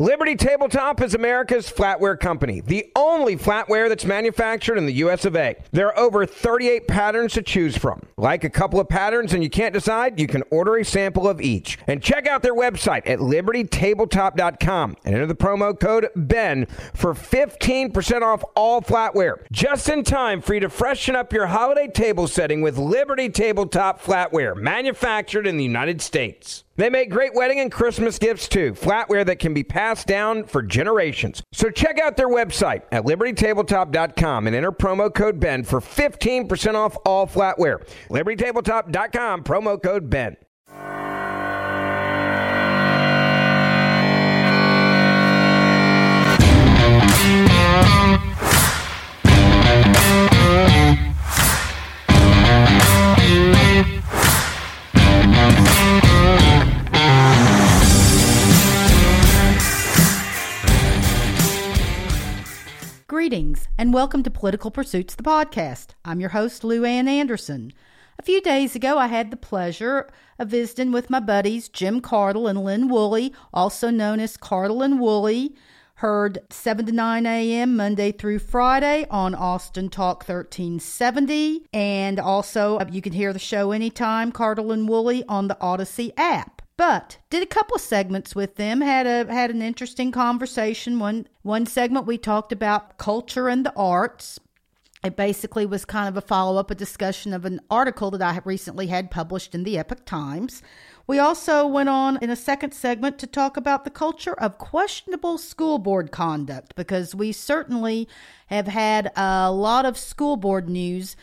Liberty Tabletop is America's flatware company, the only flatware that's manufactured in the US of A. There are over 38 patterns to choose from. Like a couple of patterns and you can't decide, you can order a sample of each. And check out their website at libertytabletop.com and enter the promo code BEN for 15% off all flatware. Just in time for you to freshen up your holiday table setting with Liberty Tabletop flatware, manufactured in the United States. They make great wedding and Christmas gifts too, flatware that can be passed down for generations. So check out their website at libertytabletop.com and enter promo code BEN for 15% off all flatware. libertytabletop.com, promo code BEN. And welcome to Political Pursuits, the podcast. I'm your host, Lou Ann Anderson. A few days ago, I had the pleasure of visiting with my buddies Jim Cardle and Lynn Woolley, also known as Cardle and Woolley, heard 7 to 9 a.m. Monday through Friday on Austin Talk 1370. And also, uh, you can hear the show anytime, Cardle and Woolley, on the Audacy app. But did a couple of segments with them. Had a had an interesting conversation. One one segment we talked about culture and the arts. It basically was kind of a follow up, a discussion of an article that I recently had published in the Epoch Times. We also went on in a second segment to talk about the culture of questionable school board conduct because we certainly have had a lot of school board news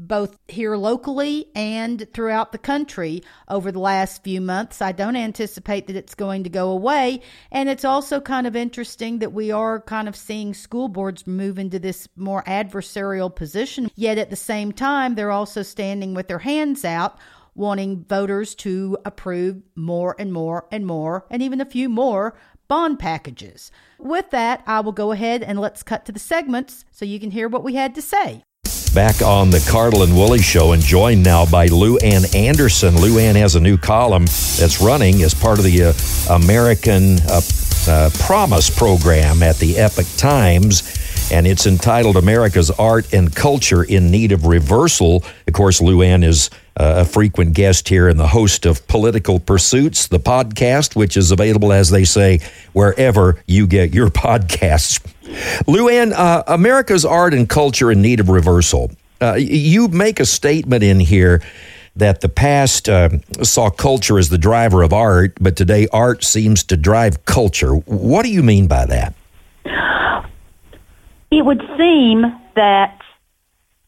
both here locally and throughout the country over the last few months. I don't anticipate that it's going to go away. And it's also kind of interesting that we are kind of seeing school boards move into this more adversarial position. Yet at the same time, they're also standing with their hands out wanting voters to approve more and more and more, and even a few more bond packages. With that, I will go ahead and let's cut to the segments so you can hear what we had to say back on the Cardle and Woolley show and joined now by Lou Ann Anderson. Lou Ann has a new column that's running as part of the uh, American uh, uh, Promise program at the Epoch Times. And it's entitled America's Art and Culture in Need of Reversal. Of course, Lou Ann is uh, a frequent guest here and the host of Political Pursuits, the podcast, which is available, as they say, wherever you get your podcasts. Lou Ann, uh, America's art and culture in need of reversal. Uh, you make a statement in here that the past uh, saw culture as the driver of art, but today art seems to drive culture. What do you mean by that? It would seem that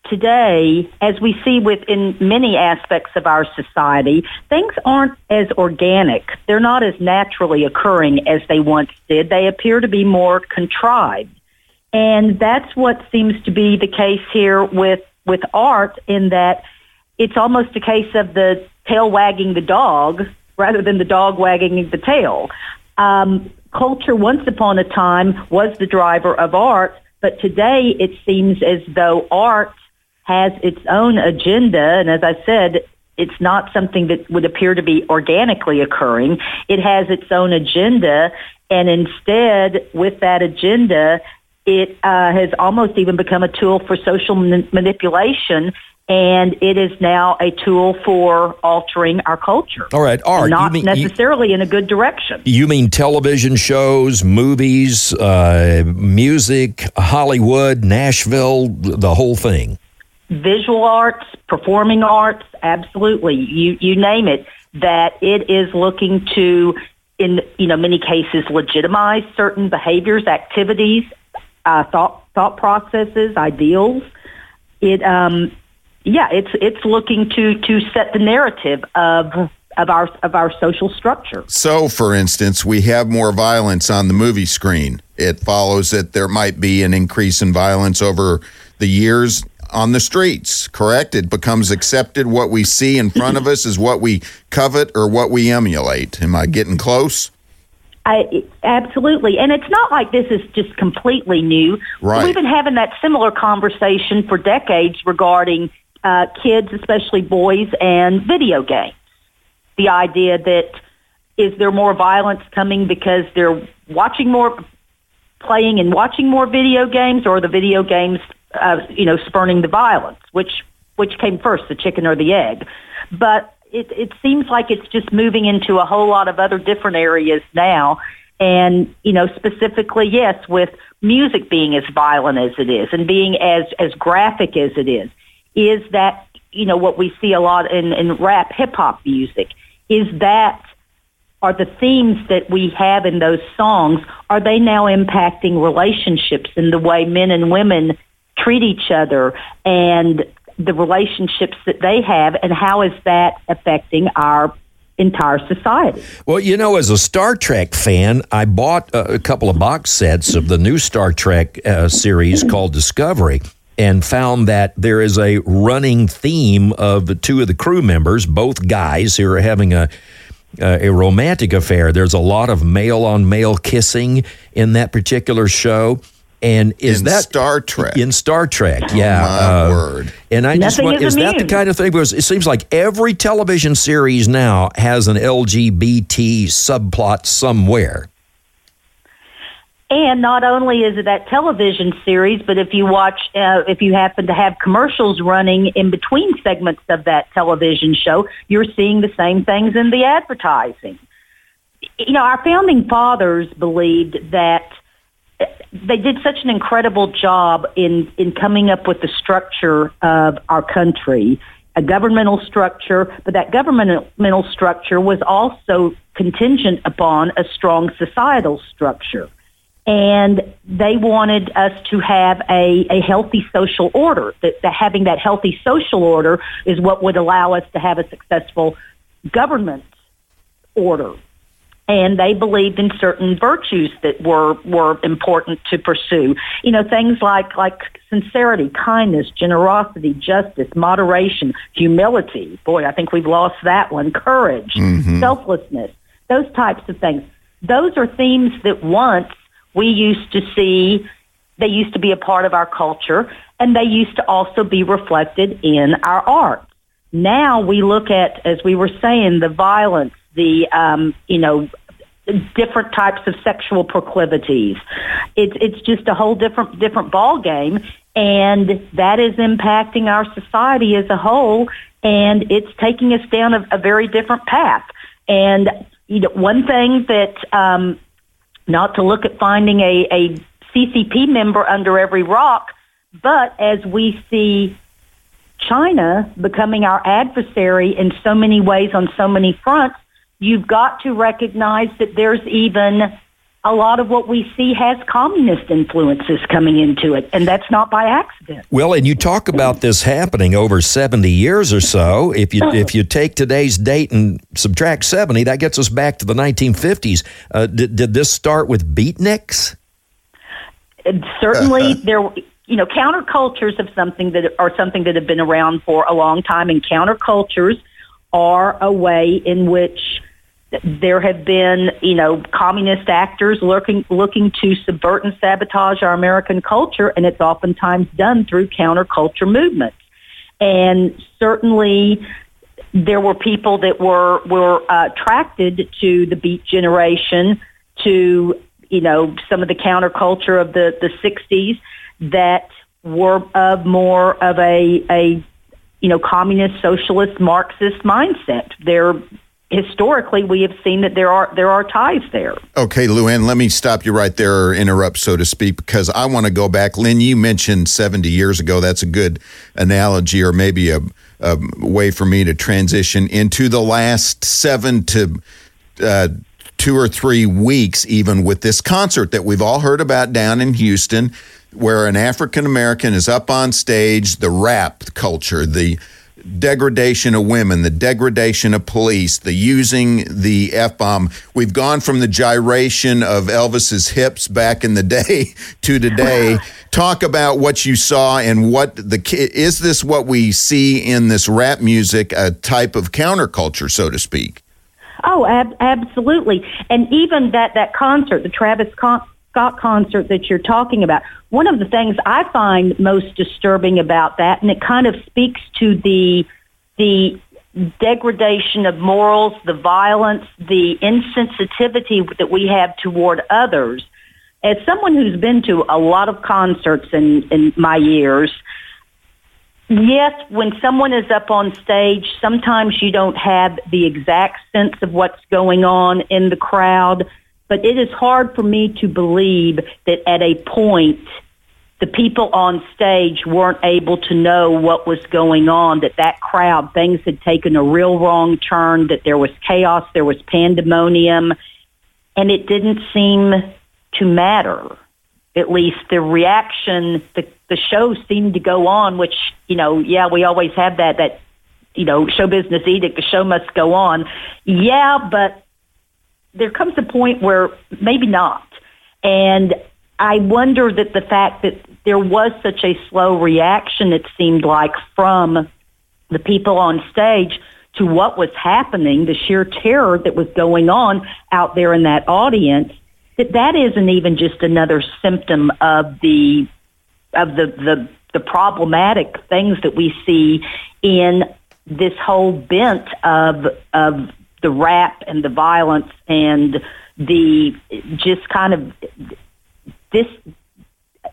today, as we see within many aspects of our society, things aren't as organic. They're not as naturally occurring as they once did. They appear to be more contrived. And that's what seems to be the case here with, with art in that it's almost a case of the tail wagging the dog rather than the dog wagging the tail. Um, culture once upon a time was the driver of art, but today it seems as though art has its own agenda. And as I said, it's not something that would appear to be organically occurring. It has its own agenda. And instead, with that agenda, it uh, has almost even become a tool for social man- manipulation and it is now a tool for altering our culture. All right, art. Not mean, necessarily you, in a good direction. You mean television shows, movies, uh, music, Hollywood, Nashville, the whole thing? Visual arts, performing arts, absolutely. You you name it. That it is looking to, in you know many cases, legitimize certain behaviors, activities, uh, thought thought processes, ideals. It um, yeah, it's it's looking to to set the narrative of of our of our social structure. So, for instance, we have more violence on the movie screen. It follows that there might be an increase in violence over the years on the streets, correct? It becomes accepted. What we see in front of us is what we covet or what we emulate. Am I getting close? I, absolutely. And it's not like this is just completely new. Right. We've been having that similar conversation for decades regarding uh, kids, especially boys, and video games. The idea that is there more violence coming because they're watching more, playing and watching more video games, or the video games, uh, you know, spurning the violence? Which which came first, the chicken or the egg? But it, it seems like it's just moving into a whole lot of other different areas now. And, you know, specifically, yes, with music being as violent as it is and being as, as graphic as it is, is that, you know, what we see a lot in, in rap hip hop music, is that are the themes that we have in those songs, are they now impacting relationships in the way men and women treat each other and the relationships that they have, and how is that affecting our entire society. Well, you know, as a Star Trek fan, I bought a, couple of box sets of the new Star Trek uh, series called Discovery and found that there is a running theme of two of the crew members, both guys who are having a uh, a romantic affair. There's a lot of male on male kissing in that particular show. And is in that Star Trek? In Star Trek, yeah. my uh, word. And I just Nothing want, is is that the kind of thing? Because it seems like every television series now has an LGBT subplot somewhere. And not only is it that television series, but if you watch, uh, if you happen to have commercials running in between segments of that television show, you're seeing the same things in the advertising. You know, our founding fathers believed that they did such an incredible job in, in coming up with the structure of our country, a governmental structure, but that governmental structure was also contingent upon a strong societal structure and they wanted us to have a, a healthy social order. That, that having that healthy social order is what would allow us to have a successful government order. And they believed in certain virtues that were were important to pursue. You know, things like like sincerity, kindness, generosity, justice, moderation, humility. Boy, I think we've lost that one. Courage, mm-hmm. selflessness, those types of things. Those are themes that once we used to see they used to be a part of our culture and they used to also be reflected in our art. Now we look at, as we were saying, the violence, the, um, you know, different types of sexual proclivities. It's, it's just a whole different, different ball game and that is impacting our society as a whole and it's taking us down a, a very different path. And, you know, one thing that, um, not to look at finding a, a CCP member under every rock, but as we see China becoming our adversary in so many ways on so many fronts, you've got to recognize that there's even a lot of what we see has communist influences coming into it, and that's not by accident. Well, and you talk about this happening over 70 years or so. If you if you take today's date and subtract 70, that gets us back to the 1950s. Uh, did, did this start with beatniks? And certainly there you know countercultures of something that are something that have been around for a long time and countercultures are a way in which there have been you know communist actors looking looking to subvert and sabotage our American culture and it's oftentimes done through counterculture movements. And certainly there were people that were were uh, attracted to the beat generation to you know some of the counterculture of the the 60s that were of more of a a you know communist socialist marxist mindset. They're historically we have seen that there are there are ties there Okay, Lou Ann, let me stop you right there or interrupt, so to speak, because I want to go back. Lynn, you mentioned 70 years ago. That's a good analogy or maybe a, a way for me to transition into the last seven to uh, two or three weeks, even with this concert that we've all heard about down in Houston, where an African American is up on stage, the rap culture, the degradation of women, the degradation of police, the using the F bomb. We've gone from the gyration of Elvis's hips back in the day to today. Talk about what you saw and what the is this what we see in this rap music, a type of counterculture, so to speak? Oh, ab- absolutely. And even that, that concert, the Travis Con- Scott concert that you're talking about, one of the things I find most disturbing about that, and it kind of speaks to the, the degradation of morals, the violence, the insensitivity that we have toward others. As someone who's been to a lot of concerts in, in my years, yes, when someone is up on stage, sometimes you don't have the exact sense of what's going on in the crowd, but it is hard for me to believe that at a point the people on stage weren't able to know what was going on, that that crowd, things had taken a real wrong turn, that there was chaos, there was pandemonium, and it didn't seem to matter. At least the reaction, the, the show seemed to go on, which, you know, yeah, we always have that, that, you know, show business edict, the show must go on. Yeah, but there comes a point where maybe not. And I wonder that the fact that there was such a slow reaction, it seemed like, from the people on stage to what was happening, the sheer terror that was going on out there in that audience, that that isn't even just another symptom of the of the the, the problematic things that we see in this whole bent of of the rap and the violence and the just kind of this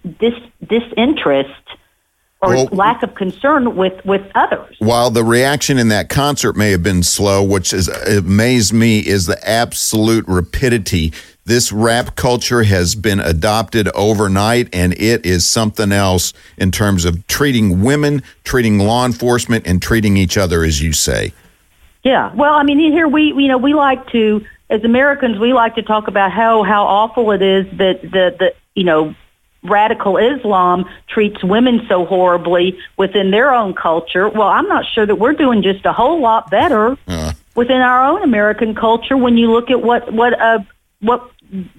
this disinterest or well, lack of concern with with others. While the reaction in that concert may have been slow, which has amazed me is the absolute rapidity. This rap culture has been adopted overnight, and it is something else in terms of treating women, treating law enforcement, and treating each other, as you say. Yeah, well, I mean, here we, you know, we like to, as Americans, we like to talk about how how awful it is that the the you know, radical Islam treats women so horribly within their own culture. Well, I'm not sure that we're doing just a whole lot better uh. within our own American culture when you look at what what uh what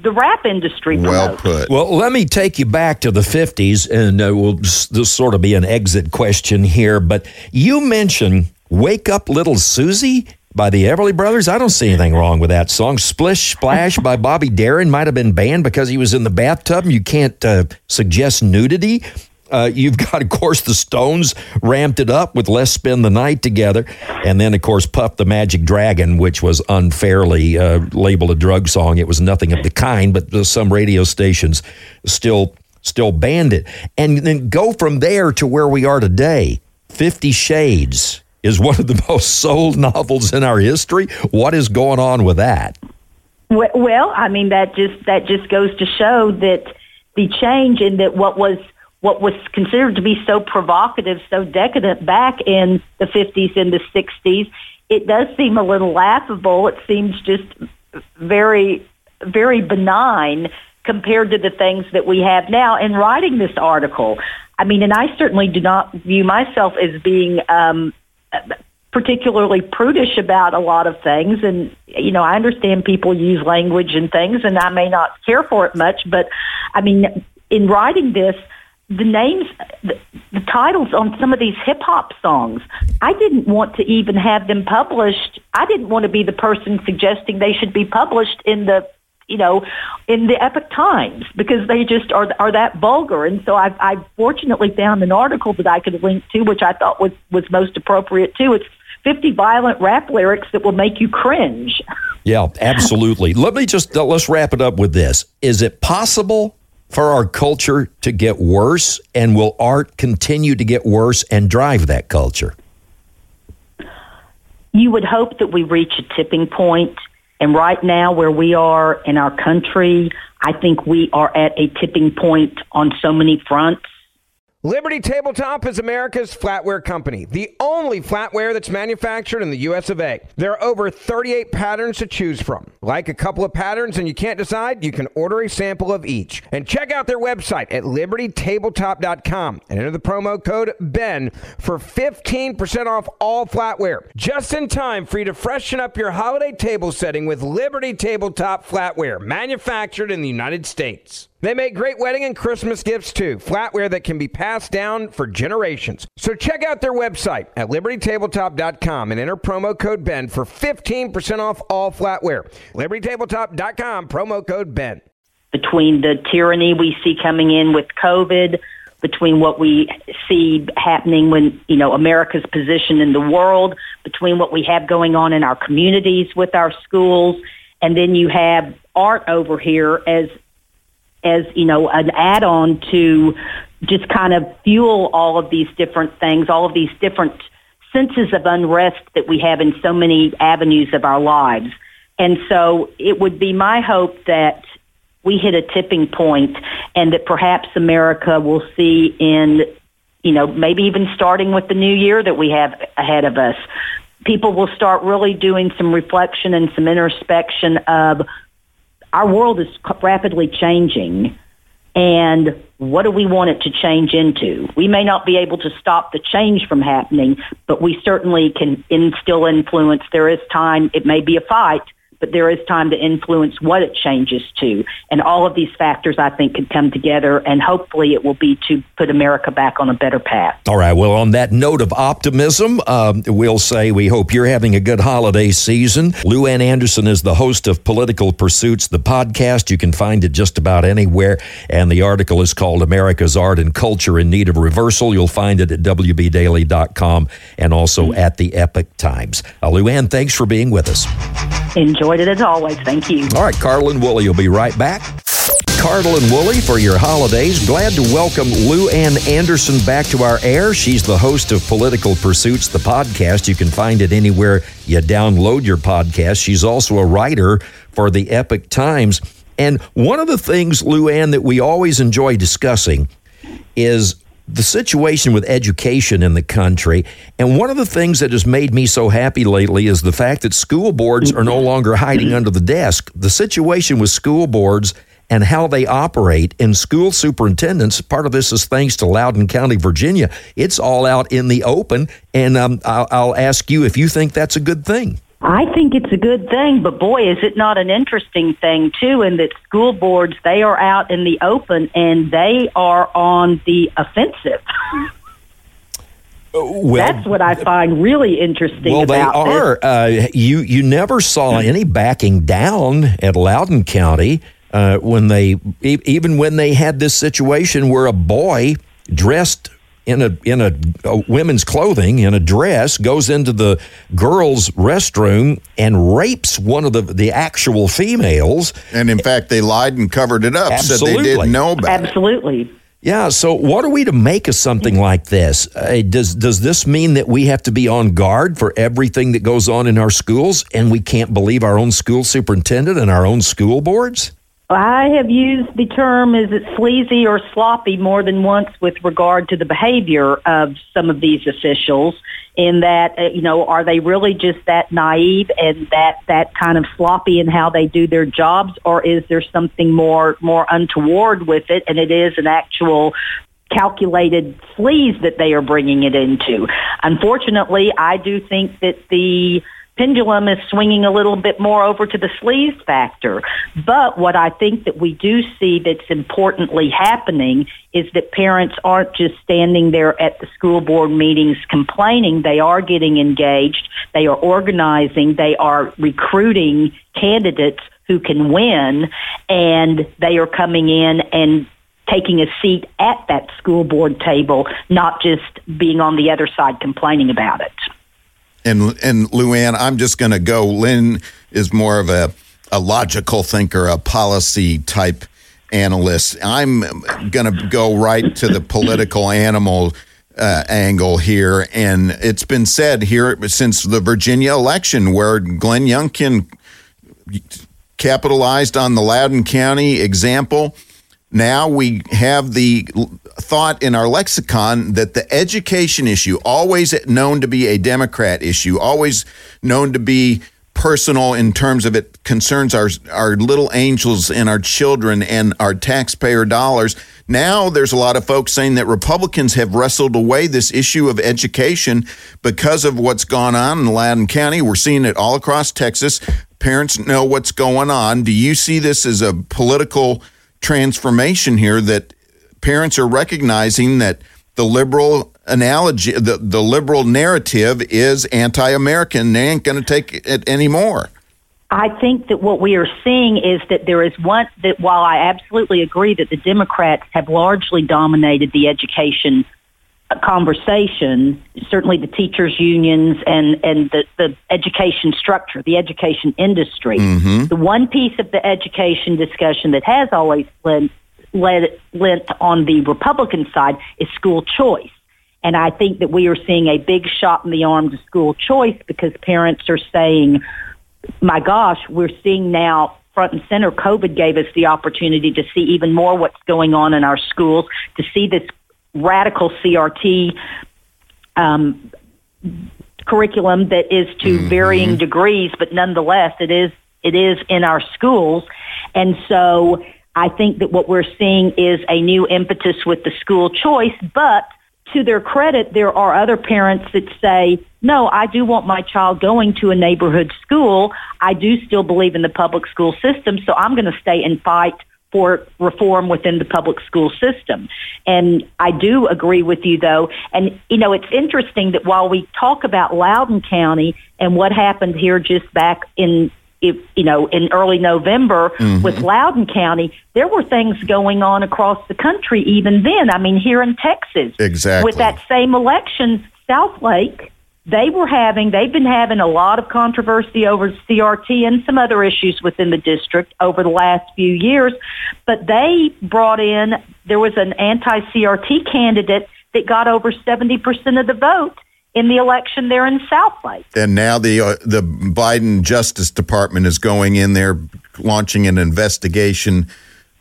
the rap industry well put well let me take you back to the 50s and uh, we'll this sort of be an exit question here but you mentioned wake up little susie by the Everly Brothers. I don't see anything wrong with that song. Splish Splash by Bobby Darin might have been banned because he was in the bathtub. You can't uh, suggest nudity. Uh, you've got, of course, the Stones ramped it up with Let's Spend the Night Together. And then, of course, Puff the Magic Dragon, which was unfairly uh, labeled a drug song. It was nothing of the kind, but some radio stations still still banned it. And then go from there to where we are today. Fifty Shades is one of the most sold novels in our history. What is going on with that? Well, I mean that just that just goes to show that the change in that what was what was considered to be so provocative, so decadent back in the 50s and the 60s, it does seem a little laughable. It seems just very, very benign compared to the things that we have now. In writing this article, I mean, and I certainly do not view myself as being um, particularly prudish about a lot of things. And you know I understand people use language and things and I may not care for it much but I mean in writing this the names the, the titles on some of these hip hop songs I didn't want to even have them published. I didn't want to be the person suggesting they should be published in the you know, in the Epoch Times because they just are are that vulgar. And so I, I fortunately found an article that I could link to, which I thought was was most appropriate too. It's 50 violent rap lyrics that will make you cringe. Yeah, absolutely. Let me just uh, let's wrap it up with this. Is it possible for our culture to get worse and will art continue to get worse and drive that culture? You would hope that we reach a tipping point and right now, where we are in our country, I think we are at a tipping point on so many fronts. Liberty Tabletop is America's flatware company, the only flatware that's manufactured in the US of A. There are over 38 patterns to choose from. Like a couple of patterns and you can't decide, you can order a sample of each. And check out their website at libertytabletop.com and enter the promo code BEN for 15% off all flatware. Just in time for you to freshen up your holiday table setting with Liberty Tabletop flatware, manufactured in the United States. They make great wedding and Christmas gifts too, flatware that can be passed down for generations. So check out their website at libertytabletop.com and enter promo code BEN for 15% off all flatware. libertytabletop.com, promo code BEN. Between the tyranny we see coming in with COVID, between what we see happening when, you know, America's position in the world, between what we have going on in our communities with our schools, and then you have art over here as as you know an add-on to just kind of fuel all of these different things, all of these different senses of unrest that we have in so many avenues of our lives. And so it would be my hope that we hit a tipping point and that perhaps America will see in, you know, maybe even starting with the new year that we have ahead of us, people will start really doing some reflection and some introspection of our world is rapidly changing and what do we want it to change into? We may not be able to stop the change from happening, but we certainly can instill influence. There is time. It may be a fight, but there is time to influence what it changes to. And all of these factors, I think, could come together, and hopefully it will be to put America back on a better path. All right. Well, on that note of optimism, um, we'll say we hope you're having a good holiday season. Lou Ann Anderson is the host of Political Pursuits, the podcast. You can find it just about anywhere. And the article is called America's Art and Culture in Need of Reversal. You'll find it at WBDaily.com and also at the Epoch Times. Uh, Lou Ann, thanks for being with us. Enjoyed it as always. Thank you. All right, Cardle and Woolley will be right back. Cardle and Woolley for your holidays. Glad to welcome Lou Ann Anderson back to our air. She's the host of Political Pursuits, the podcast. You can find it anywhere you download your podcast. She's also a writer for the Epoch Times. And one of the things, Lou Ann, that we always enjoy discussing is the situation with education in the country. And one of the things that has made me so happy lately is the fact that school boards are no longer hiding under the desk. The situation with school boards and how they operate and school superintendents, part of this is thanks to Loudoun County, Virginia. It's all out in the open. And um, I'll, I'll ask you if you think that's a good thing. I think it's a good thing, but boy, is it not an interesting thing too, in that school boards, they are out in the open and they are on the offensive. Well, That's what I find really interesting. Well, they are. Uh, you you never saw any backing down at Loudoun County uh, when they even when they had this situation where a boy dressed in a in a, a, women's clothing in a dress goes into the girls' restroom and rapes one of the the actual females. And in fact, they lied and covered it up, Absolutely. said they didn't know about Absolutely. it. Yeah. So, what are we to make of something like this? Uh, does does this mean that we have to be on guard for everything that goes on in our schools, and we can't believe our own school superintendent and our own school boards? I have used the term is it sleazy or sloppy more than once with regard to the behavior of some of these officials in that uh, you know are they really just that naive and that that kind of sloppy in how they do their jobs? Or is there something more more untoward with it and it is an actual calculated sleaze that they are bringing it into? Unfortunately i do think that the pendulum is swinging a little bit more over to the sleaze factor. But what I think that we do see that's importantly happening is that parents aren't just standing there at the school board meetings complaining. They are getting engaged. They are organizing. They are recruiting candidates who can win and they are coming in and taking a seat at that school board table, not just being on the other side complaining about it and and Lou Ann, I'm just going to go. Lynn is more of a a logical thinker, a policy type analyst. I'm going to go right to the political animal uh, angle here, and it's been said here since the Virginia election, where Glenn Youngkin capitalized on the Loudoun County example. Now we have the thought in our lexicon that the education issue, always known to be a Democrat issue, always known to be personal in terms of it concerns our our little angels and our children and our taxpayer dollars. Now there's a lot of folks saying that Republicans have wrestled away this issue of education because of what's gone on in Loudoun County. We're seeing it all across Texas. Parents know what's going on. Do you see this as a political transformation here that parents are recognizing that the liberal analogy, the, the liberal narrative is anti American. They ain't going to take it anymore. I think that what we are seeing is that there is one that while I absolutely agree that the Democrats have largely dominated the education conversation, certainly the teachers unions and, and the, the education structure, the education industry. Mm-hmm. The one piece of the education discussion that has always led, led, lent on the Republican side is school choice. And I think that we are seeing a big shot in the arm to school choice because parents are saying, my gosh, we're seeing now front and center. COVID gave us the opportunity to see even more what's going on in our schools, to see this radical CRT um, curriculum that is to mm-hmm. varying degrees, but nonetheless, it is it is in our schools, and so I think that what we're seeing is a new impetus with the school choice, but to their credit, there are other parents that say, no, I do want my child going to a neighborhood school. I do still believe in the public school system, so I'm going to stay and fight for reform within the public school system. And I do agree with you though. And you know, it's interesting that while we talk about Loudoun County and what happened here just back in if you know in early November mm-hmm. with Loudoun County, there were things going on across the country even then. I mean, here in Texas, exactly with that same election, Southlake, they were having they've been having a lot of controversy over CRT and some other issues within the district over the last few years, but they brought in there was an anti-CRT candidate that got over 70% of the vote in the election there in Southlake. And now the uh, the Biden Justice Department is going in there, launching an investigation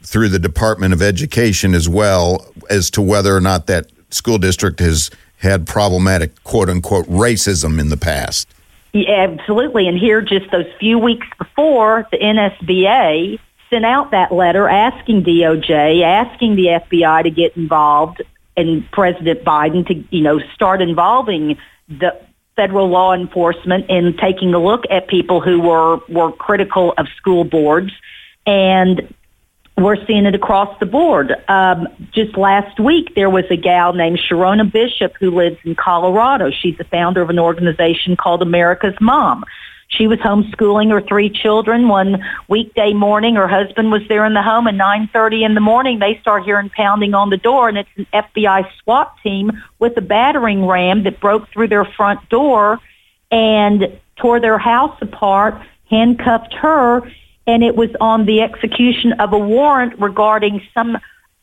through the Department of Education as well as to whether or not that school district has had problematic quote unquote racism in the past. Yeah, absolutely. And here, just those few weeks before, the NSBA sent out that letter asking DOJ, asking the FBI to get involved and President Biden to, you know, start involving the federal law enforcement in taking a look at people who were, were critical of school boards. And we're seeing it across the board. Um, just last week, there was a gal named Sherronna Bishop who lives in Colorado. She's the founder of an organization called America's Mom. She was homeschooling her three children. One weekday morning, her husband was there in the home. and 9:30 in the morning, they start hearing pounding on the door, and it's an FBI SWAT team with a battering ram that broke through their front door and tore their house apart, handcuffed her, and it was on the execution of a warrant regarding some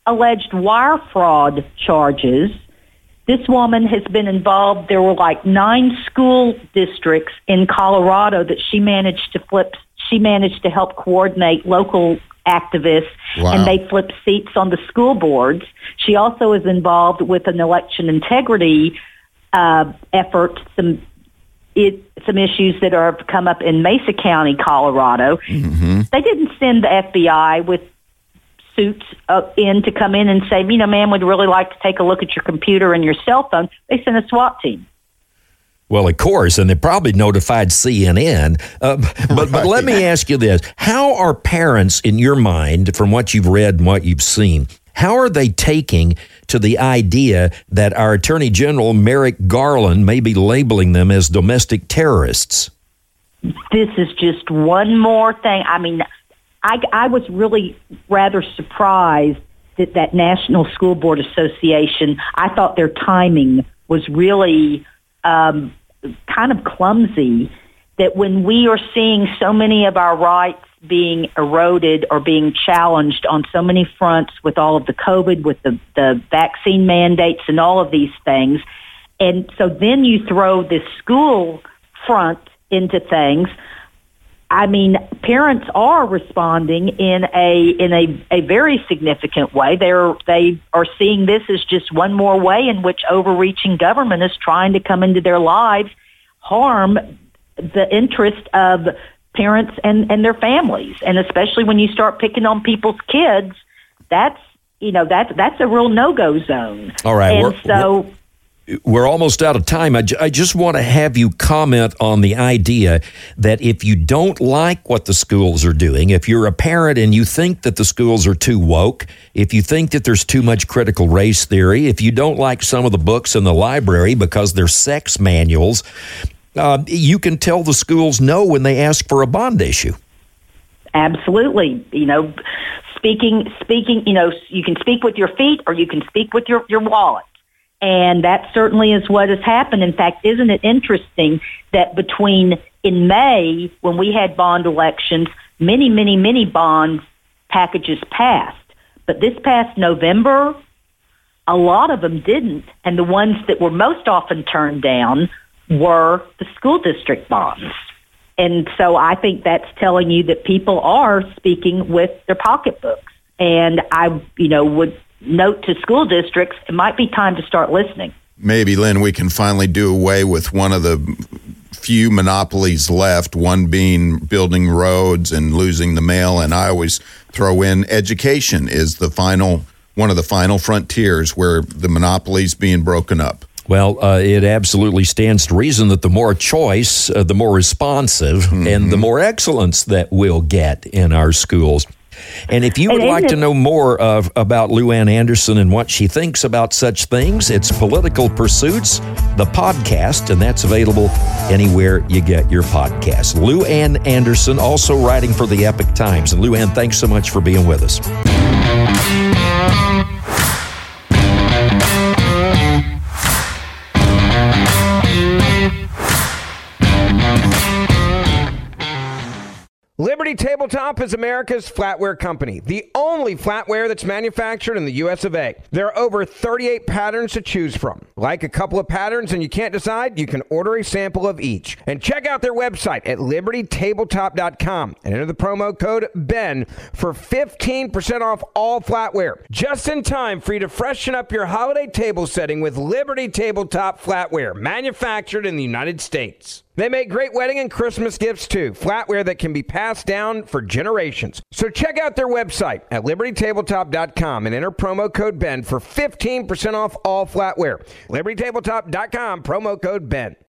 alleged wire fraud charges this woman has been involved. There were like nine school districts in Colorado that she managed to flip. She managed to help coordinate local activists wow. and they flipped seats on the school boards. She also is involved with an election integrity uh, effort, some it, some issues that are come up in Mesa County, Colorado. Mm-hmm. They didn't send the FBI with suits uh, in to come in and say, you know, ma'am, we'd really like to take a look at your computer and your cell phone. They sent a SWAT team. Well, of course, and they probably notified CNN. Uh, but, right. but let me ask you this: How are parents, in your mind, from what you've read and what you've seen, how are they taking to the idea that our Attorney General Merrick Garland may be labeling them as domestic terrorists? This is just one more thing. I mean, I, I was really rather surprised that that National School Board Association, I thought their timing was really um, kind of clumsy. That when we are seeing so many of our rights being eroded or being challenged on so many fronts with all of the COVID, with the, the vaccine mandates and all of these things. And so then you throw this school front into things. I mean, parents are responding in a in a, a very significant way. They're they are seeing this as just one more way in which overreaching government is trying to come into their lives, harm the interest of parents and, and their families. And especially when you start picking on people's kids, that's you know, that's that's a real no go zone. All right. And we're, so we're- we're almost out of time. I, j- I just want to have you comment on the idea that if you don't like what the schools are doing, if you're a parent and you think that the schools are too woke, if you think that there's too much critical race theory, if you don't like some of the books in the library because they're sex manuals, uh, you can tell the schools no when they ask for a bond issue. Absolutely. You know, speaking, speaking, you know, you can speak with your feet or you can speak with your, your wallet. And that certainly is what has happened. In fact, isn't it interesting that between in May, when we had bond elections, many, many, many bonds packages passed. But this past November, a lot of them didn't. And the ones that were most often turned down were the school district bonds. And so I think that's telling you that people are speaking with their pocketbooks. And I, you know, would note to school districts, it might be time to start listening. Maybe, Lynn, we can finally do away with one of the few monopolies left, one being building roads and losing the mail. And I always throw in education is the final, one of the final frontiers where the monopolies being broken up. Well, uh, it absolutely stands to reason that the more choice, uh, the more responsive, mm-hmm. and the more excellence that we'll get in our schools. And if you would like to know more of, about Lou Ann Anderson and what she thinks about such things, it's Political Pursuits, the podcast, and that's available anywhere you get your podcast. Lou Ann Anderson, also writing for the Epoch Times. And Lou Ann, thanks so much for being with us. Tabletop is America's flatware company, the only flatware that's manufactured in the US of A. There are over 38 patterns to choose from. Like a couple of patterns and you can't decide, you can order a sample of each. And check out their website at libertytabletop.com and enter the promo code BEN for 15% off all flatware. Just in time for you to freshen up your holiday table setting with Liberty Tabletop flatware, manufactured in the United States. They make great wedding and Christmas gifts too, flatware that can be passed down for generations. So check out their website at libertytabletop.com and enter promo code BEN for 15% off all flatware. libertytabletop.com, promo code BEN.